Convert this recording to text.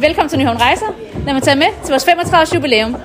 Velkommen til Nyhavn Rejser. Lad mig tage med til vores 35 års jubilæum.